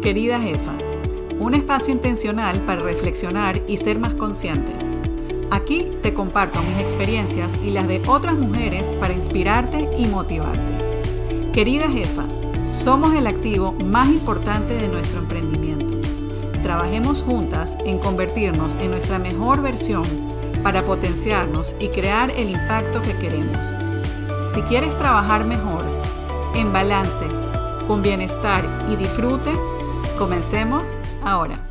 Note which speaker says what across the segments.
Speaker 1: Querida Jefa, un espacio intencional para reflexionar y ser más conscientes. Aquí te comparto mis experiencias y las de otras mujeres para inspirarte y motivarte. Querida Jefa, somos el activo más importante de nuestro emprendimiento. Trabajemos juntas en convertirnos en nuestra mejor versión para potenciarnos y crear el impacto que queremos. Si quieres trabajar mejor, en balance, con bienestar y disfrute, comencemos ahora.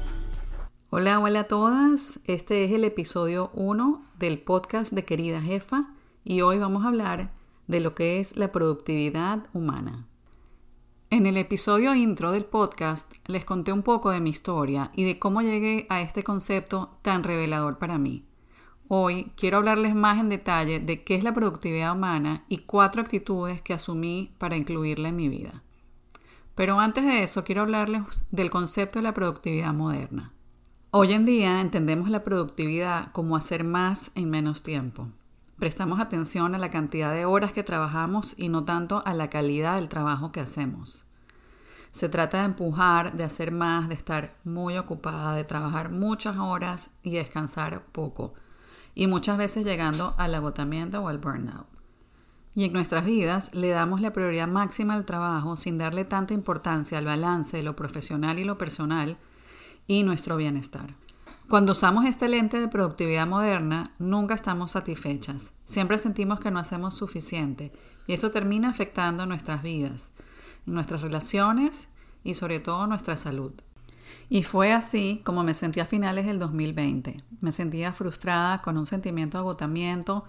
Speaker 1: Hola, hola a todas. Este es el episodio 1 del podcast de Querida Jefa y hoy vamos a hablar de lo que es la productividad humana. En el episodio intro del podcast les conté un poco de mi historia y de cómo llegué a este concepto tan revelador para mí. Hoy quiero hablarles más en detalle de qué es la productividad humana y cuatro actitudes que asumí para incluirla en mi vida. Pero antes de eso quiero hablarles del concepto de la productividad moderna. Hoy en día entendemos la productividad como hacer más en menos tiempo. Prestamos atención a la cantidad de horas que trabajamos y no tanto a la calidad del trabajo que hacemos. Se trata de empujar, de hacer más, de estar muy ocupada, de trabajar muchas horas y descansar poco. Y muchas veces llegando al agotamiento o al burnout. Y en nuestras vidas le damos la prioridad máxima al trabajo sin darle tanta importancia al balance de lo profesional y lo personal y nuestro bienestar. Cuando usamos este lente de productividad moderna, nunca estamos satisfechas. Siempre sentimos que no hacemos suficiente y eso termina afectando nuestras vidas, nuestras relaciones y sobre todo nuestra salud. Y fue así como me sentí a finales del 2020. Me sentía frustrada con un sentimiento de agotamiento,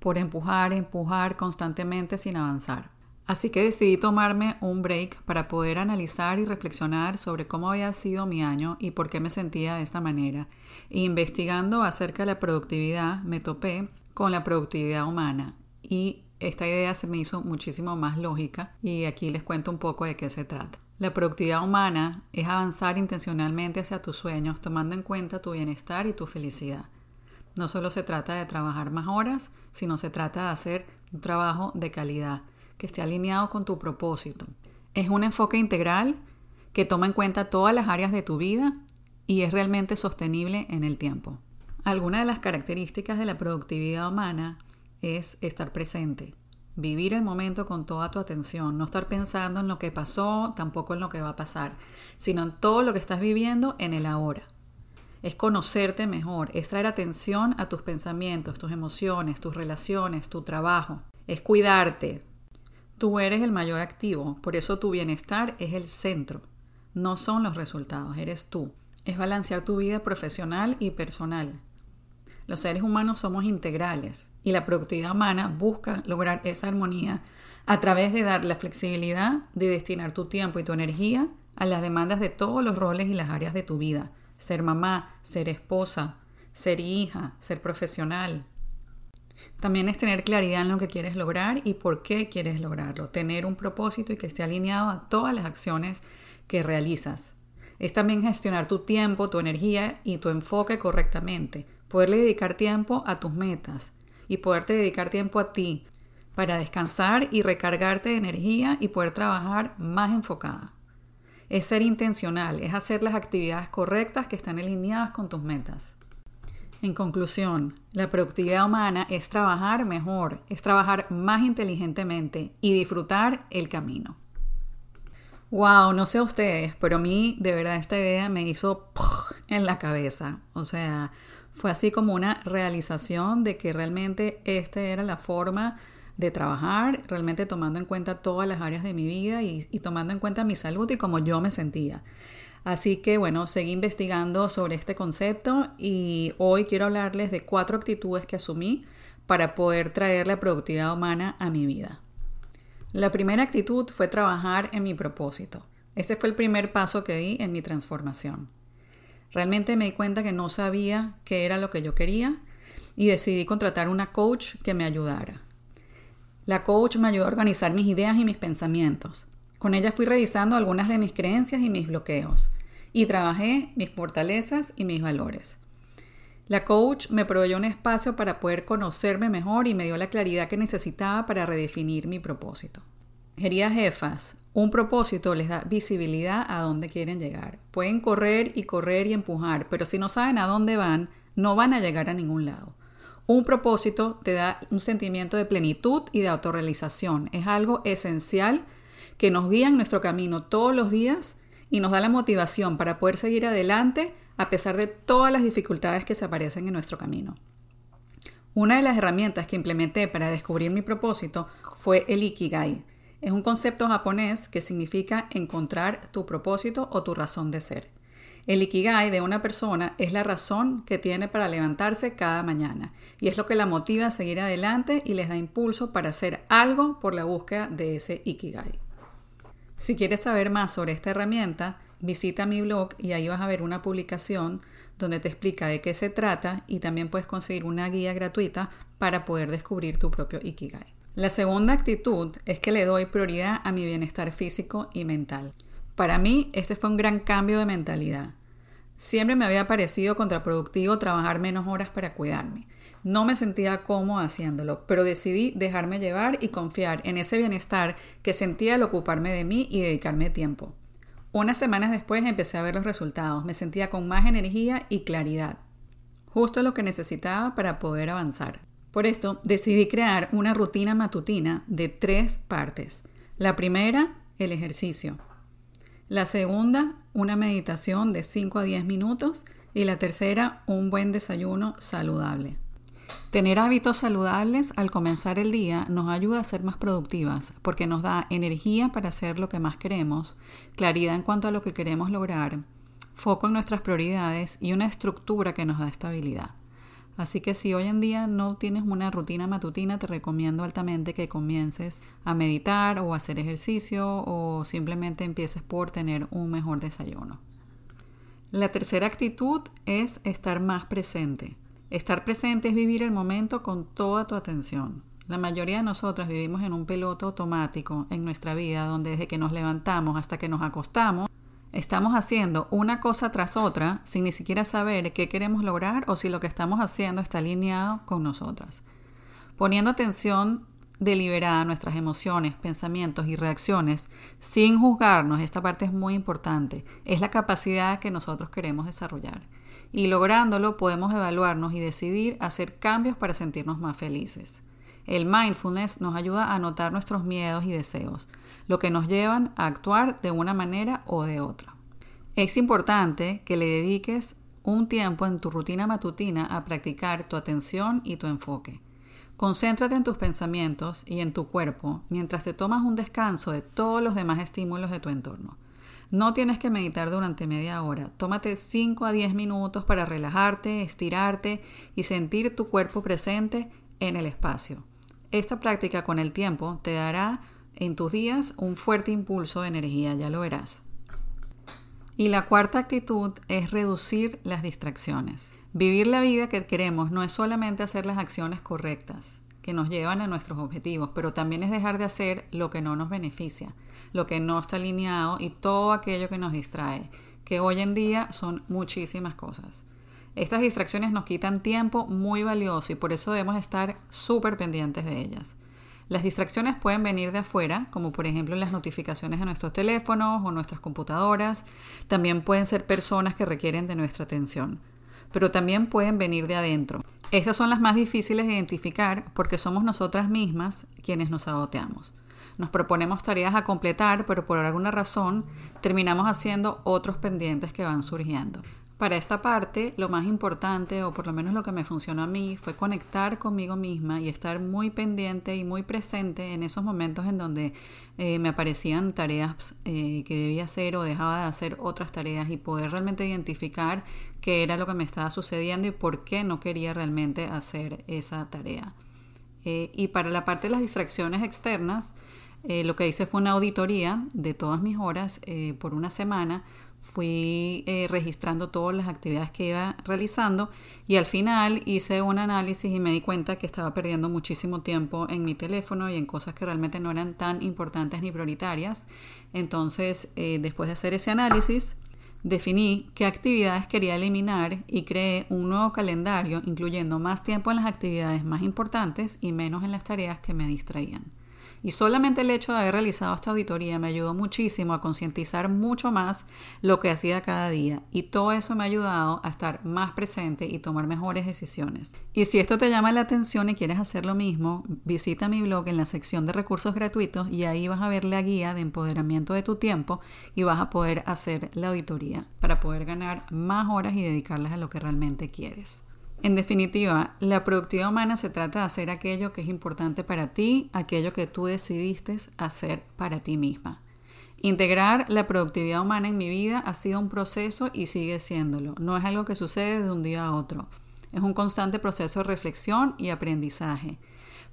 Speaker 1: por empujar, empujar constantemente sin avanzar. Así que decidí tomarme un break para poder analizar y reflexionar sobre cómo había sido mi año y por qué me sentía de esta manera. Investigando acerca de la productividad, me topé con la productividad humana y esta idea se me hizo muchísimo más lógica y aquí les cuento un poco de qué se trata. La productividad humana es avanzar intencionalmente hacia tus sueños tomando en cuenta tu bienestar y tu felicidad. No solo se trata de trabajar más horas, sino se trata de hacer un trabajo de calidad, que esté alineado con tu propósito. Es un enfoque integral que toma en cuenta todas las áreas de tu vida y es realmente sostenible en el tiempo. Algunas de las características de la productividad humana es estar presente, vivir el momento con toda tu atención, no estar pensando en lo que pasó, tampoco en lo que va a pasar, sino en todo lo que estás viviendo en el ahora es conocerte mejor, es traer atención a tus pensamientos, tus emociones, tus relaciones, tu trabajo, es cuidarte. Tú eres el mayor activo, por eso tu bienestar es el centro, no son los resultados, eres tú. Es balancear tu vida profesional y personal. Los seres humanos somos integrales y la productividad humana busca lograr esa armonía a través de dar la flexibilidad de destinar tu tiempo y tu energía a las demandas de todos los roles y las áreas de tu vida, ser mamá, ser esposa, ser hija, ser profesional. También es tener claridad en lo que quieres lograr y por qué quieres lograrlo, tener un propósito y que esté alineado a todas las acciones que realizas. Es también gestionar tu tiempo, tu energía y tu enfoque correctamente, poderle dedicar tiempo a tus metas y poderte dedicar tiempo a ti para descansar y recargarte de energía y poder trabajar más enfocada es ser intencional, es hacer las actividades correctas que están alineadas con tus metas. En conclusión, la productividad humana es trabajar mejor, es trabajar más inteligentemente y disfrutar el camino. Wow, no sé ustedes, pero a mí de verdad esta idea me hizo en la cabeza. O sea, fue así como una realización de que realmente esta era la forma de trabajar, realmente tomando en cuenta todas las áreas de mi vida y, tomando en cuenta mi salud y cómo yo me sentía. Así que bueno, seguí investigando sobre este concepto y hoy quiero hablarles de cuatro actitudes que asumí para poder traer la productividad humana a mi vida. La primera actitud fue trabajar en mi propósito. Este fue el primer paso que di en mi transformación. Realmente me di cuenta que no sabía qué era lo que yo quería y decidí contratar una coach que me ayudara. La coach me ayudó a organizar mis ideas y mis pensamientos. Con ella fui revisando algunas de mis creencias y mis bloqueos y trabajé mis fortalezas y mis valores. La coach me proveyó un espacio para poder conocerme mejor y me dio la claridad que necesitaba para redefinir mi propósito. Queridas jefas, Un propósito les da visibilidad a dónde quieren llegar. Pueden correr y correr y empujar, pero si no saben a dónde van, no van a llegar a ningún lado. Un propósito te da un sentimiento de plenitud y de autorrealización. Es algo esencial que nos guía en nuestro camino todos los días y nos da la motivación para poder seguir adelante a pesar de todas las dificultades que se aparecen en nuestro camino. Una de las herramientas que implementé para descubrir mi propósito fue el Ikigai. Es un concepto japonés que significa encontrar tu propósito o tu razón de ser. El ikigai de una persona es la razón que tiene para levantarse cada mañana y es lo que la motiva a seguir adelante y les da impulso para hacer algo por la búsqueda de ese ikigai. Si quieres saber más sobre esta herramienta, visita mi blog y ahí vas a ver una publicación donde te explica de qué se trata y también puedes conseguir una guía gratuita para poder descubrir tu propio ikigai. La segunda actitud es que le doy prioridad a mi bienestar físico y mental. Para mí, este fue un gran cambio de mentalidad. Siempre me había parecido contraproductivo trabajar menos horas para cuidarme. No me sentía cómodo haciéndolo, pero decidí dejarme llevar y confiar en ese bienestar que sentía al ocuparme de mí y dedicarme tiempo. Unas semanas después empecé a ver los resultados, me sentía con más energía y claridad, justo lo que necesitaba para poder avanzar. Por esto decidí crear una rutina matutina de tres partes. La primera, el ejercicio. La segunda, una meditación de 5 a 10 minutos. Y la tercera, un buen desayuno saludable. Tener hábitos saludables al comenzar el día nos ayuda a ser más productivas porque nos da energía para hacer lo que más queremos, claridad en cuanto a lo que queremos lograr, foco en nuestras prioridades y una estructura que nos da estabilidad. Así que si hoy en día no tienes una rutina matutina, te recomiendo altamente que comiences a meditar o hacer ejercicio o simplemente empieces por tener un mejor desayuno. La tercera actitud es estar más presente. Estar presente es vivir el momento con toda tu atención. La mayoría de nosotras vivimos en un piloto automático en nuestra vida donde desde que nos levantamos hasta que nos acostamos Estamos haciendo una cosa tras otra sin ni siquiera saber qué queremos lograr o si lo que estamos haciendo está alineado con nosotras. Poniendo atención deliberada a nuestras emociones, pensamientos y reacciones sin juzgarnos, esta parte es muy importante, es la capacidad que nosotros queremos desarrollar. Y lográndolo podemos evaluarnos y decidir hacer cambios para sentirnos más felices. El mindfulness nos ayuda a notar nuestros miedos y deseos, lo que nos llevan a actuar de una manera o de otra. Es importante que le dediques un tiempo en tu rutina matutina a practicar tu atención y tu enfoque. Concéntrate en tus pensamientos y en tu cuerpo mientras te tomas un descanso de todos los demás estímulos de tu entorno. No tienes que meditar durante media hora. Tómate 5 a 10 minutos para relajarte, estirarte y sentir tu cuerpo presente en el espacio. Esta práctica con el tiempo te dará en tus días un fuerte impulso de energía, ya lo verás. Y la cuarta actitud es reducir las distracciones. Vivir la vida que queremos no es solamente hacer las acciones correctas que nos llevan a nuestros objetivos, pero también es dejar de hacer lo que no nos beneficia, lo que no está alineado y todo aquello que nos distrae, que hoy en día son muchísimas cosas. Estas distracciones nos quitan tiempo muy valioso y por eso debemos estar súper pendientes de ellas. Las distracciones pueden venir de afuera, como por ejemplo las notificaciones de nuestros teléfonos o nuestras computadoras. También pueden ser personas que requieren de nuestra atención. Pero también pueden venir de adentro. Estas son las más difíciles de identificar porque somos nosotras mismas quienes nos saboteamos. Nos proponemos tareas a completar, pero por alguna razón terminamos haciendo otros pendientes que van surgiendo. Para esta parte, lo más importante, o por lo menos lo que me funcionó a mí, fue conectar conmigo misma y estar muy pendiente y muy presente en esos momentos en donde eh, me aparecían tareas eh, que debía hacer o dejaba de hacer otras tareas y poder realmente identificar qué era lo que me estaba sucediendo y por qué no quería realmente hacer esa tarea. Eh, y para la parte de las distracciones externas, lo que hice fue una auditoría de todas mis horas por una semana fui eh, registrando todas las actividades que iba realizando y al final hice un análisis y me di cuenta que estaba perdiendo muchísimo tiempo en mi teléfono y en cosas que realmente no eran tan importantes ni prioritarias. Entonces, eh, después de hacer ese análisis, definí qué actividades quería eliminar y creé un nuevo calendario incluyendo más tiempo en las actividades más importantes y menos en las tareas que me distraían. Y solamente el hecho de haber realizado esta auditoría me ayudó muchísimo a concientizar mucho más lo que hacía cada día. Y todo eso me ha ayudado a estar más presente y tomar mejores decisiones. Y si esto te llama la atención y quieres hacer lo mismo, visita mi blog en la sección de recursos gratuitos y ahí vas a ver la guía de empoderamiento de tu tiempo y vas a poder hacer la auditoría para poder ganar más horas y dedicarlas a lo que realmente quieres. En definitiva, la productividad humana se trata de hacer aquello que es importante para ti, aquello que tú decidiste hacer para ti misma. Integrar la productividad humana en mi vida ha sido un proceso y sigue siéndolo. No es algo que sucede de un día a otro. Es un constante proceso de reflexión y aprendizaje.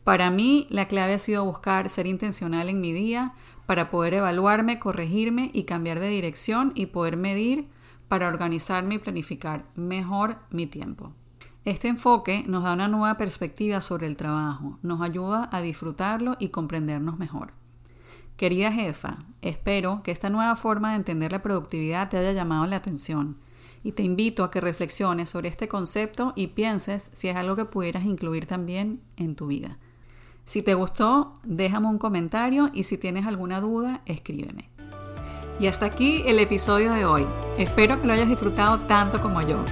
Speaker 1: Para mí, la clave ha sido buscar ser intencional en mi día para poder evaluarme, corregirme y cambiar de dirección y poder medir para organizarme y planificar mejor mi tiempo. Este enfoque nos da una nueva perspectiva sobre el trabajo, nos ayuda a disfrutarlo y comprendernos mejor. Querida jefa, espero que esta nueva forma de entender la productividad te haya llamado la atención y te invito a que reflexiones sobre este concepto y pienses si es algo que pudieras incluir también en tu vida. Si te gustó, déjame un comentario y si tienes alguna duda, escríbeme. Y hasta aquí el episodio de hoy. Espero que lo hayas disfrutado tanto como yo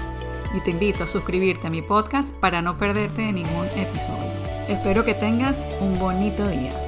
Speaker 1: y te invito a suscribirte a mi podcast para no perderte de ningún episodio. Espero que tengas un bonito día.